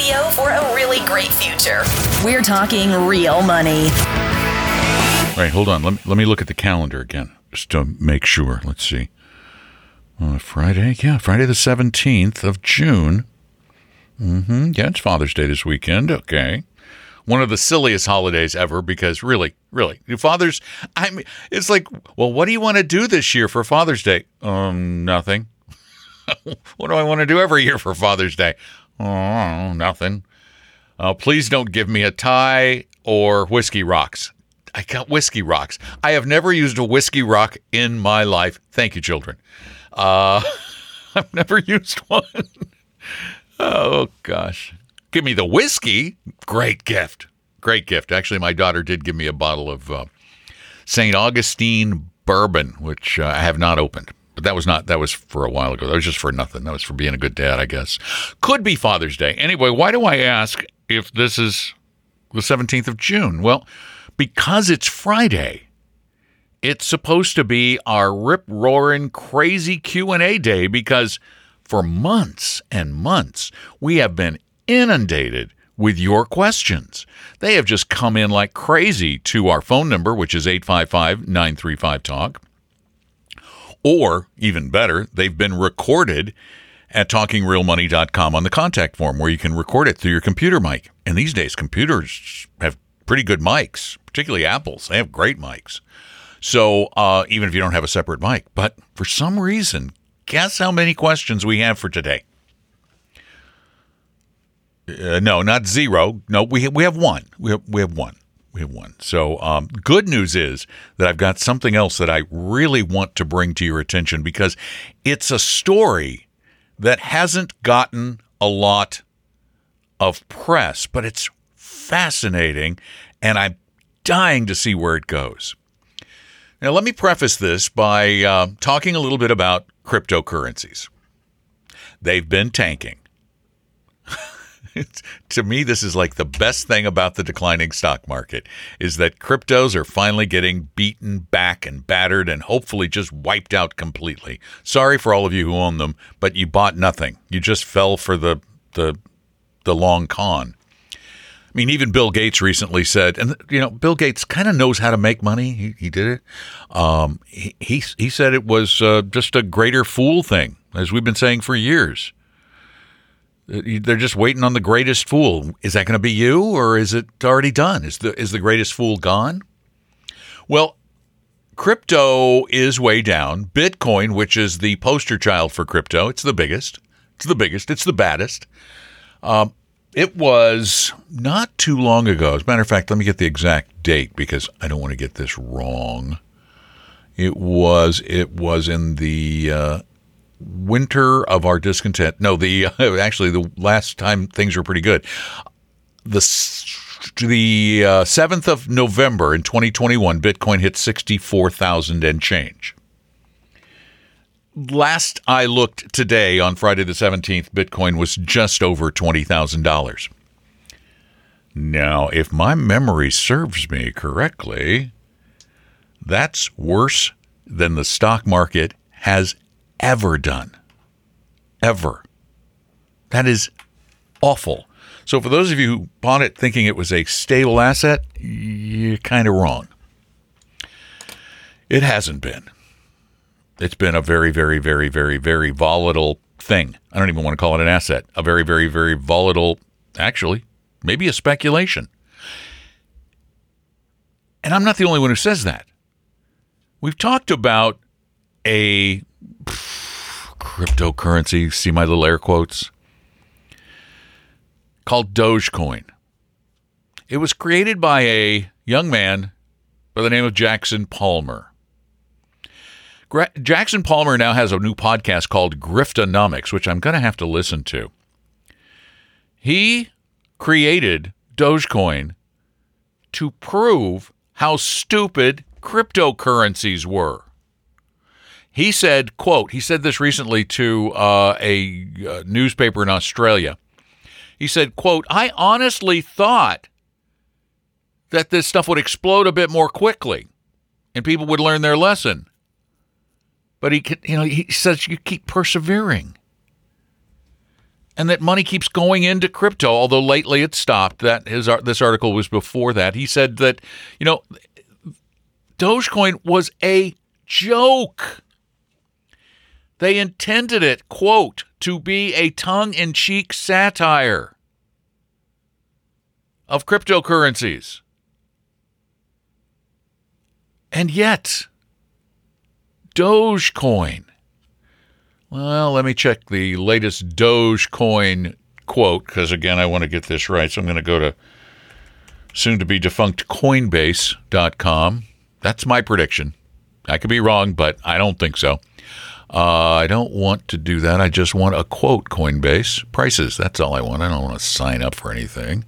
Radio for a really great future. We're talking real money. All right, hold on. Let me, let me look at the calendar again just to make sure. Let's see. Uh, Friday, yeah, Friday the 17th of June. Mm-hmm. Yeah, it's Father's Day this weekend. Okay. One of the silliest holidays ever because really, really, Father's, I mean, it's like, well, what do you want to do this year for Father's Day? Um, nothing. what do I want to do every year for Father's Day? Oh, nothing. Uh, please don't give me a tie or whiskey rocks. I got whiskey rocks. I have never used a whiskey rock in my life. Thank you, children. Uh, I've never used one. oh, gosh. Give me the whiskey. Great gift. Great gift. Actually, my daughter did give me a bottle of uh, St. Augustine bourbon, which uh, I have not opened. But that was not, that was for a while ago. That was just for nothing. That was for being a good dad, I guess. Could be Father's Day. Anyway, why do I ask if this is the 17th of June? Well, because it's Friday. It's supposed to be our rip roaring crazy Q&A day because for months and months we have been inundated with your questions. They have just come in like crazy to our phone number which is 855-935-talk. Or, even better, they've been recorded at talkingrealmoney.com on the contact form where you can record it through your computer mic. And these days, computers have pretty good mics, particularly Apple's. They have great mics. So, uh, even if you don't have a separate mic. But for some reason, guess how many questions we have for today? Uh, no, not zero. No, we, we have one. We have, we have one. We have one. So, um, good news is that I've got something else that I really want to bring to your attention because it's a story that hasn't gotten a lot of press, but it's fascinating and I'm dying to see where it goes. Now, let me preface this by uh, talking a little bit about cryptocurrencies. They've been tanking. to me this is like the best thing about the declining stock market is that cryptos are finally getting beaten back and battered and hopefully just wiped out completely sorry for all of you who own them but you bought nothing you just fell for the the the long con I mean, even Bill Gates recently said, and you know, Bill Gates kind of knows how to make money. He, he did it. Um, he, he, he said it was uh, just a greater fool thing, as we've been saying for years. They're just waiting on the greatest fool. Is that going to be you, or is it already done? Is the is the greatest fool gone? Well, crypto is way down. Bitcoin, which is the poster child for crypto, it's the biggest. It's the biggest. It's the baddest. Um, it was not too long ago. As a matter of fact, let me get the exact date because I don't want to get this wrong. It was it was in the uh, winter of our discontent. No, the uh, actually the last time things were pretty good. The the uh, seventh of November in 2021, Bitcoin hit sixty four thousand and change. Last I looked today on Friday the 17th, Bitcoin was just over $20,000. Now, if my memory serves me correctly, that's worse than the stock market has ever done. Ever. That is awful. So, for those of you who bought it thinking it was a stable asset, you're kind of wrong. It hasn't been. It's been a very, very, very, very, very volatile thing. I don't even want to call it an asset. A very, very, very volatile, actually, maybe a speculation. And I'm not the only one who says that. We've talked about a cryptocurrency, see my little air quotes, called Dogecoin. It was created by a young man by the name of Jackson Palmer. Gra- Jackson Palmer now has a new podcast called Griftonomics, which I'm going to have to listen to. He created Dogecoin to prove how stupid cryptocurrencies were. He said, quote, he said this recently to uh, a uh, newspaper in Australia. He said, quote, I honestly thought that this stuff would explode a bit more quickly and people would learn their lesson. But he, you know, he says you keep persevering, and that money keeps going into crypto. Although lately it stopped. That his this article was before that. He said that you know, Dogecoin was a joke. They intended it, quote, to be a tongue in cheek satire of cryptocurrencies. And yet, Dogecoin. Well, let me check the latest Dogecoin quote because, again, I want to get this right. So I'm going to go to soon to be defunct Coinbase.com. That's my prediction. I could be wrong, but I don't think so. Uh, I don't want to do that. I just want a quote Coinbase prices. That's all I want. I don't want to sign up for anything.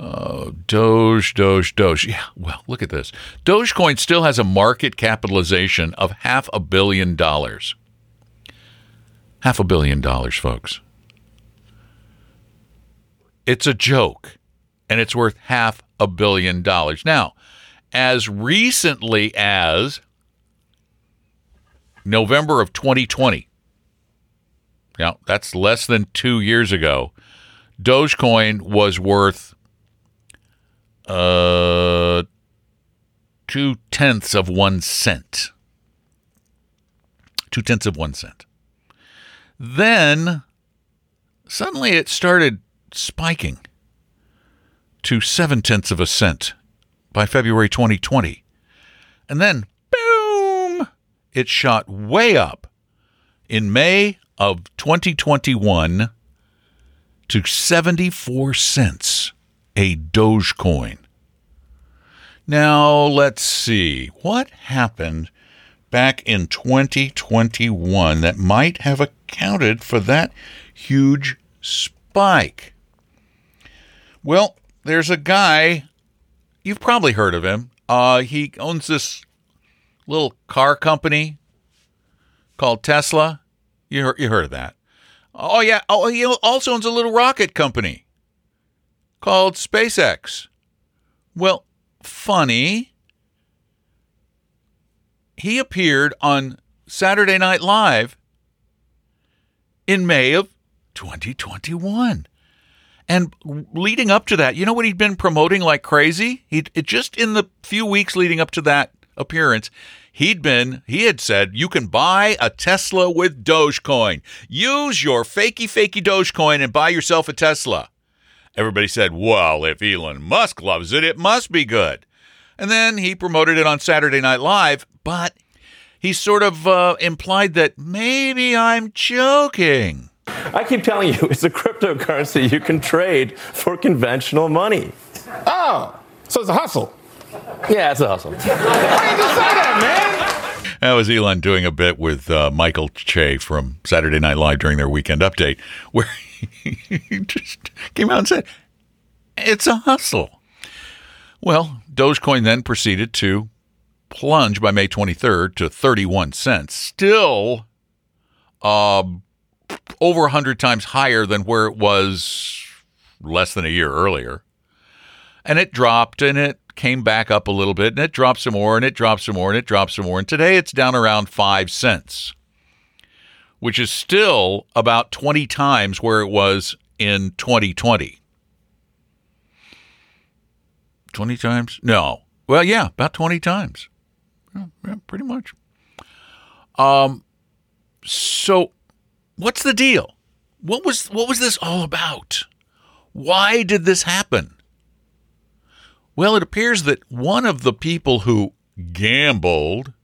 Uh, Doge, Doge, Doge. Yeah, well, look at this. Dogecoin still has a market capitalization of half a billion dollars. Half a billion dollars, folks. It's a joke, and it's worth half a billion dollars. Now, as recently as November of 2020, now that's less than two years ago, Dogecoin was worth uh, two tenths of one cent. Two tenths of one cent. Then suddenly it started spiking to seven tenths of a cent by February 2020. And then, it shot way up in May of 2021 to 74 cents a Dogecoin. Now, let's see. What happened back in 2021 that might have accounted for that huge spike? Well, there's a guy, you've probably heard of him. Uh, he owns this little car company called Tesla. You heard, you heard of that. Oh, yeah. Oh, he also owns a little rocket company called SpaceX. Well, funny. He appeared on Saturday Night Live in May of 2021. And leading up to that, you know what he'd been promoting like crazy? He just in the few weeks leading up to that appearance, he'd been he had said you can buy a Tesla with Dogecoin. Use your fakey fakey Dogecoin and buy yourself a Tesla. Everybody said, well, if Elon Musk loves it, it must be good. And then he promoted it on Saturday Night Live, but he sort of uh, implied that maybe I'm joking. I keep telling you, it's a cryptocurrency you can trade for conventional money. Oh, so it's a hustle. Yeah, it's a hustle. Why did you say that, man? That was Elon doing a bit with uh, Michael Che from Saturday Night Live during their weekend update, where he just came out and said, it's a hustle. Well, Dogecoin then proceeded to plunge by May 23rd to 31 cents, still uh, over 100 times higher than where it was less than a year earlier. And it dropped and it came back up a little bit and it dropped some more and it dropped some more and it dropped some more. And today it's down around 5 cents which is still about 20 times where it was in 2020. 20 times? No. Well, yeah, about 20 times. Yeah, yeah, pretty much. Um so what's the deal? What was what was this all about? Why did this happen? Well, it appears that one of the people who gambled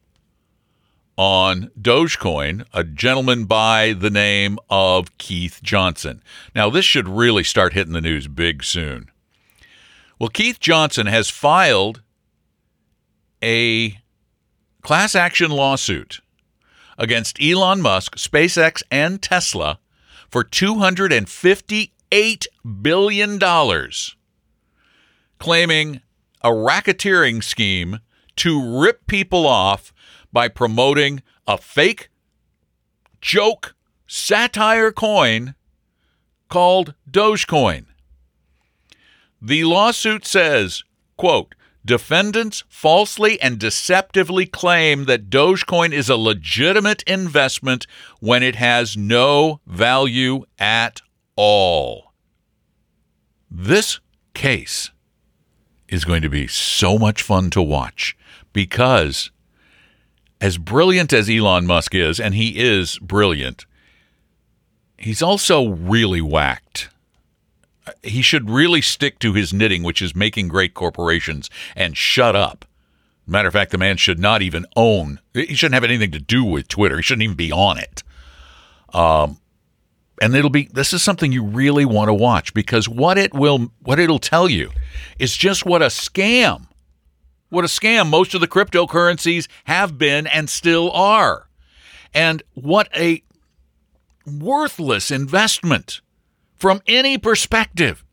on Dogecoin, a gentleman by the name of Keith Johnson. Now, this should really start hitting the news big soon. Well, Keith Johnson has filed a class action lawsuit against Elon Musk, SpaceX, and Tesla for $258 billion, claiming a racketeering scheme to rip people off by promoting a fake joke satire coin called Dogecoin. The lawsuit says, quote, defendants falsely and deceptively claim that Dogecoin is a legitimate investment when it has no value at all. This case is going to be so much fun to watch because as brilliant as Elon Musk is, and he is brilliant, he's also really whacked. He should really stick to his knitting, which is making great corporations, and shut up. Matter of fact, the man should not even own. He shouldn't have anything to do with Twitter. He shouldn't even be on it. Um, and it'll be. This is something you really want to watch because what it will, what it'll tell you, is just what a scam, what a scam most of the cryptocurrencies have been and still are, and what a worthless investment from any perspective.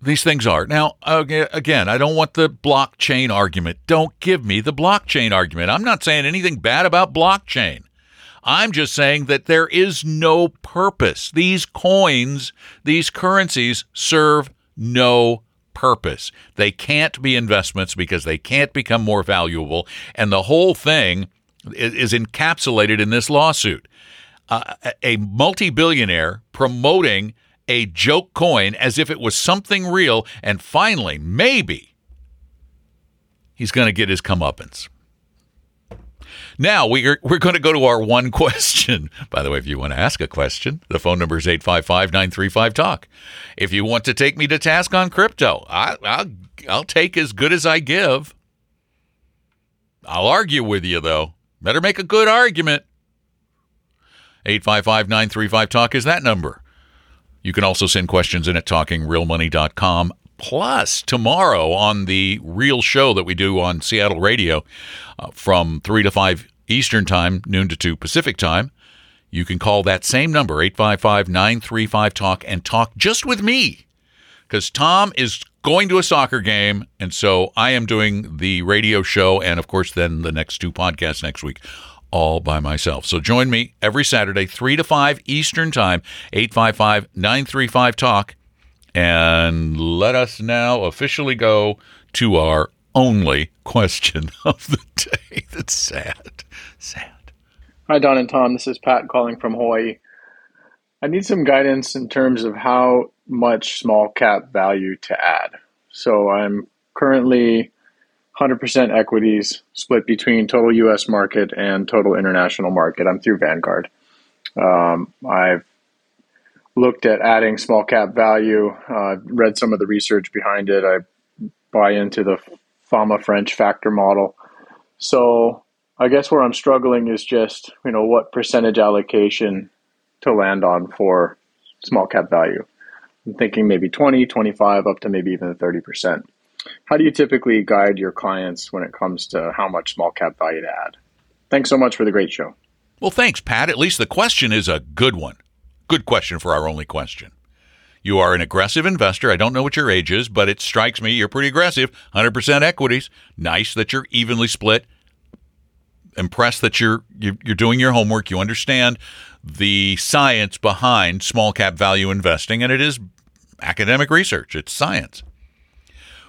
These things are. Now, again, I don't want the blockchain argument. Don't give me the blockchain argument. I'm not saying anything bad about blockchain. I'm just saying that there is no purpose. These coins, these currencies serve no purpose. They can't be investments because they can't become more valuable. And the whole thing is encapsulated in this lawsuit uh, a multi billionaire promoting a joke coin as if it was something real, and finally, maybe, he's going to get his comeuppance. Now we're we're going to go to our one question. By the way, if you want to ask a question, the phone number is 855-935-TALK. If you want to take me to task on crypto, I, I'll I'll take as good as I give. I'll argue with you though. Better make a good argument. 855 935 Talk is that number. You can also send questions in at talkingrealmoney.com. Plus, tomorrow on the real show that we do on Seattle radio uh, from 3 to 5 Eastern Time, noon to 2 Pacific Time, you can call that same number, 855 935 Talk, and talk just with me. Because Tom is going to a soccer game, and so I am doing the radio show and, of course, then the next two podcasts next week all by myself. So join me every Saturday, 3 to 5 Eastern Time, 855 935 Talk. And let us now officially go to our only question of the day. That's sad. Sad. Hi, Don and Tom. This is Pat calling from Hawaii. I need some guidance in terms of how much small cap value to add. So I'm currently 100% equities split between total US market and total international market. I'm through Vanguard. Um, I've looked at adding small cap value, uh, read some of the research behind it. I buy into the Fama French factor model. So I guess where I'm struggling is just, you know, what percentage allocation to land on for small cap value. I'm thinking maybe 20, 25, up to maybe even 30%. How do you typically guide your clients when it comes to how much small cap value to add? Thanks so much for the great show. Well, thanks, Pat. At least the question is a good one. Good question for our only question. You are an aggressive investor. I don't know what your age is, but it strikes me you're pretty aggressive. 100% equities. Nice that you're evenly split. Impressed that you're you're doing your homework. You understand the science behind small cap value investing, and it is academic research. It's science.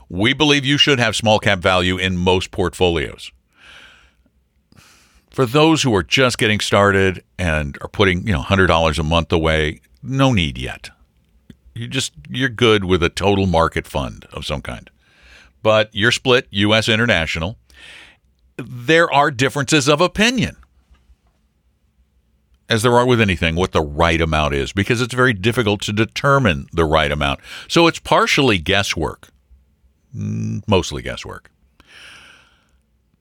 We believe you should have small cap value in most portfolios. For those who are just getting started and are putting, you know, $100 a month away, no need yet. You just you're good with a total market fund of some kind. But you're split US international. There are differences of opinion as there are with anything, what the right amount is, because it's very difficult to determine the right amount. So it's partially guesswork mostly guesswork.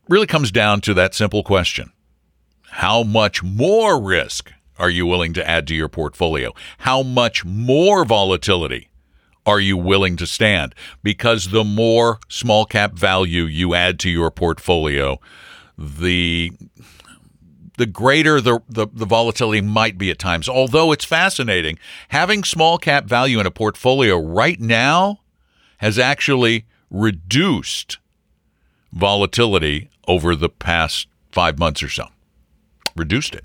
Really comes down to that simple question How much more risk are you willing to add to your portfolio? How much more volatility are you willing to stand? Because the more small cap value you add to your portfolio, the the greater the, the, the volatility might be at times. Although it's fascinating, having small cap value in a portfolio right now has actually reduced volatility over the past five months or so. Reduced it,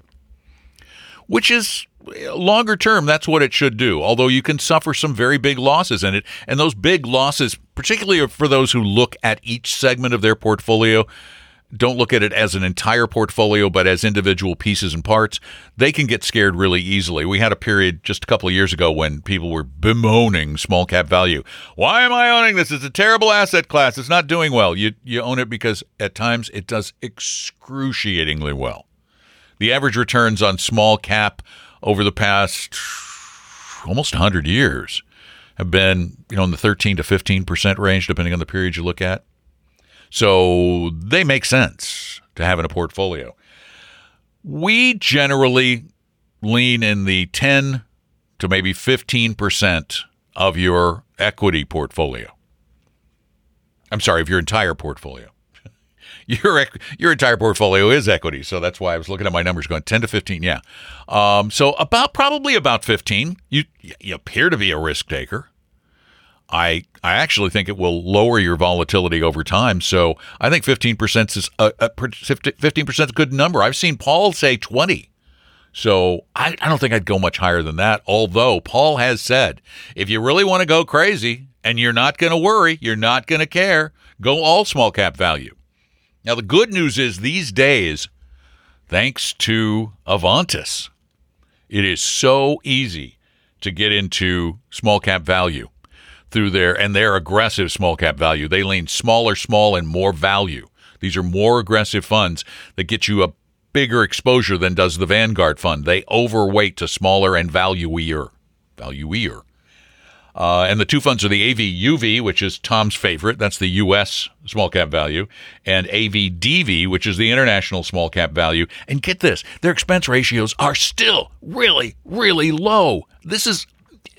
which is eh, longer term, that's what it should do. Although you can suffer some very big losses in it. And those big losses, particularly for those who look at each segment of their portfolio, don't look at it as an entire portfolio, but as individual pieces and parts, they can get scared really easily. We had a period just a couple of years ago when people were bemoaning small cap value. Why am I owning this? It's a terrible asset class. It's not doing well. You you own it because at times it does excruciatingly well. The average returns on small cap over the past almost 100 years have been, you know, in the 13 to 15% range depending on the period you look at. So they make sense to have in a portfolio. We generally lean in the 10 to maybe 15% of your equity portfolio. I'm sorry, of your entire portfolio. Your your entire portfolio is equity, so that's why I was looking at my numbers, going 10 to 15. Yeah, um, so about probably about 15. You you appear to be a risk taker. I I actually think it will lower your volatility over time. So I think 15% is a, a 15% is a good number. I've seen Paul say 20. So I, I don't think I'd go much higher than that. Although Paul has said, if you really want to go crazy and you're not going to worry, you're not going to care, go all small cap value. Now the good news is these days, thanks to Avantis, it is so easy to get into small cap value through there, and their aggressive small cap value. They lean smaller, small, and more value. These are more aggressive funds that get you a bigger exposure than does the Vanguard fund. They overweight to smaller and valueier. Valueier. Uh, and the two funds are the AVUV, which is Tom's favorite. That's the U.S. small cap value, and AVDV, which is the international small cap value. And get this, their expense ratios are still really, really low. This is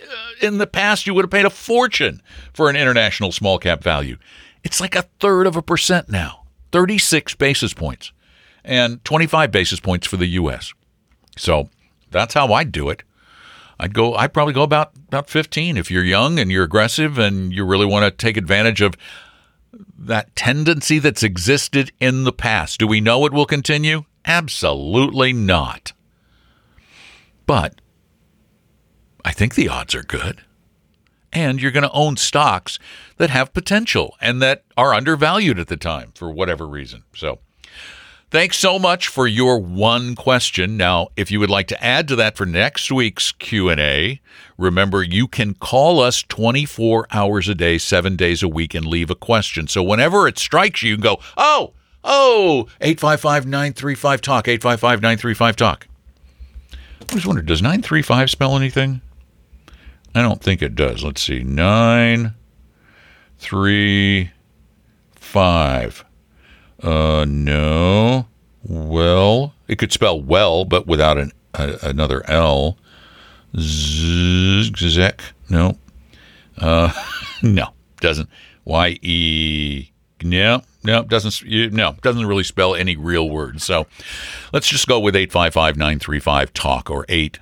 uh, in the past, you would have paid a fortune for an international small cap value. It's like a third of a percent now, 36 basis points, and 25 basis points for the U.S. So that's how I do it. I'd go. I'd probably go about about 15 if you're young and you're aggressive and you really want to take advantage of that tendency that's existed in the past. Do we know it will continue? Absolutely not. But I think the odds are good. And you're going to own stocks that have potential and that are undervalued at the time for whatever reason. So, thanks so much for your one question. Now, if you would like to add to that for next week's Q&A, remember you can call us 24 hours a day, 7 days a week and leave a question. So, whenever it strikes you, you can go, "Oh, oh, 855-935 talk, 855-935 talk." I was wondering, does 935 spell anything? I don't think it does. Let's see. Nine, three, five. Uh, no. Well, it could spell well, but without an a, another L. Zek. No. Uh, no, doesn't. Y E. No, no, doesn't. No, doesn't really spell any real word. So, let's just go with eight five five nine three five talk or eight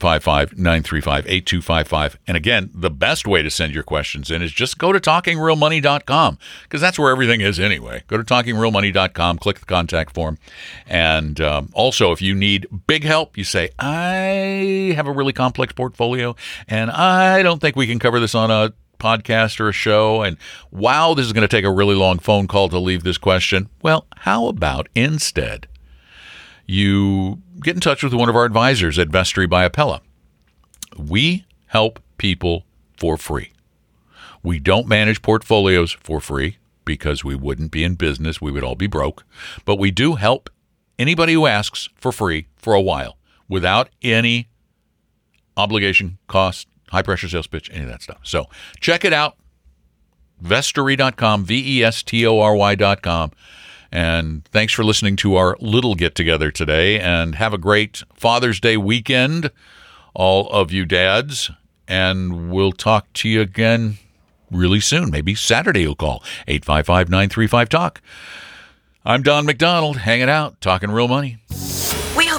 855 935 8255. And again, the best way to send your questions in is just go to talkingrealmoney.com because that's where everything is anyway. Go to talkingrealmoney.com, click the contact form. And um, also, if you need big help, you say, I have a really complex portfolio and I don't think we can cover this on a podcast or a show. And wow, this is going to take a really long phone call to leave this question. Well, how about instead? You get in touch with one of our advisors at Vestory by Apella. We help people for free. We don't manage portfolios for free because we wouldn't be in business. We would all be broke. But we do help anybody who asks for free for a while without any obligation, cost, high pressure sales pitch, any of that stuff. So check it out. Vestory.com, V E S T O R Y.com. And thanks for listening to our little get together today. And have a great Father's Day weekend, all of you dads. And we'll talk to you again really soon. Maybe Saturday you'll call 855 935 Talk. I'm Don McDonald, hanging out, talking real money.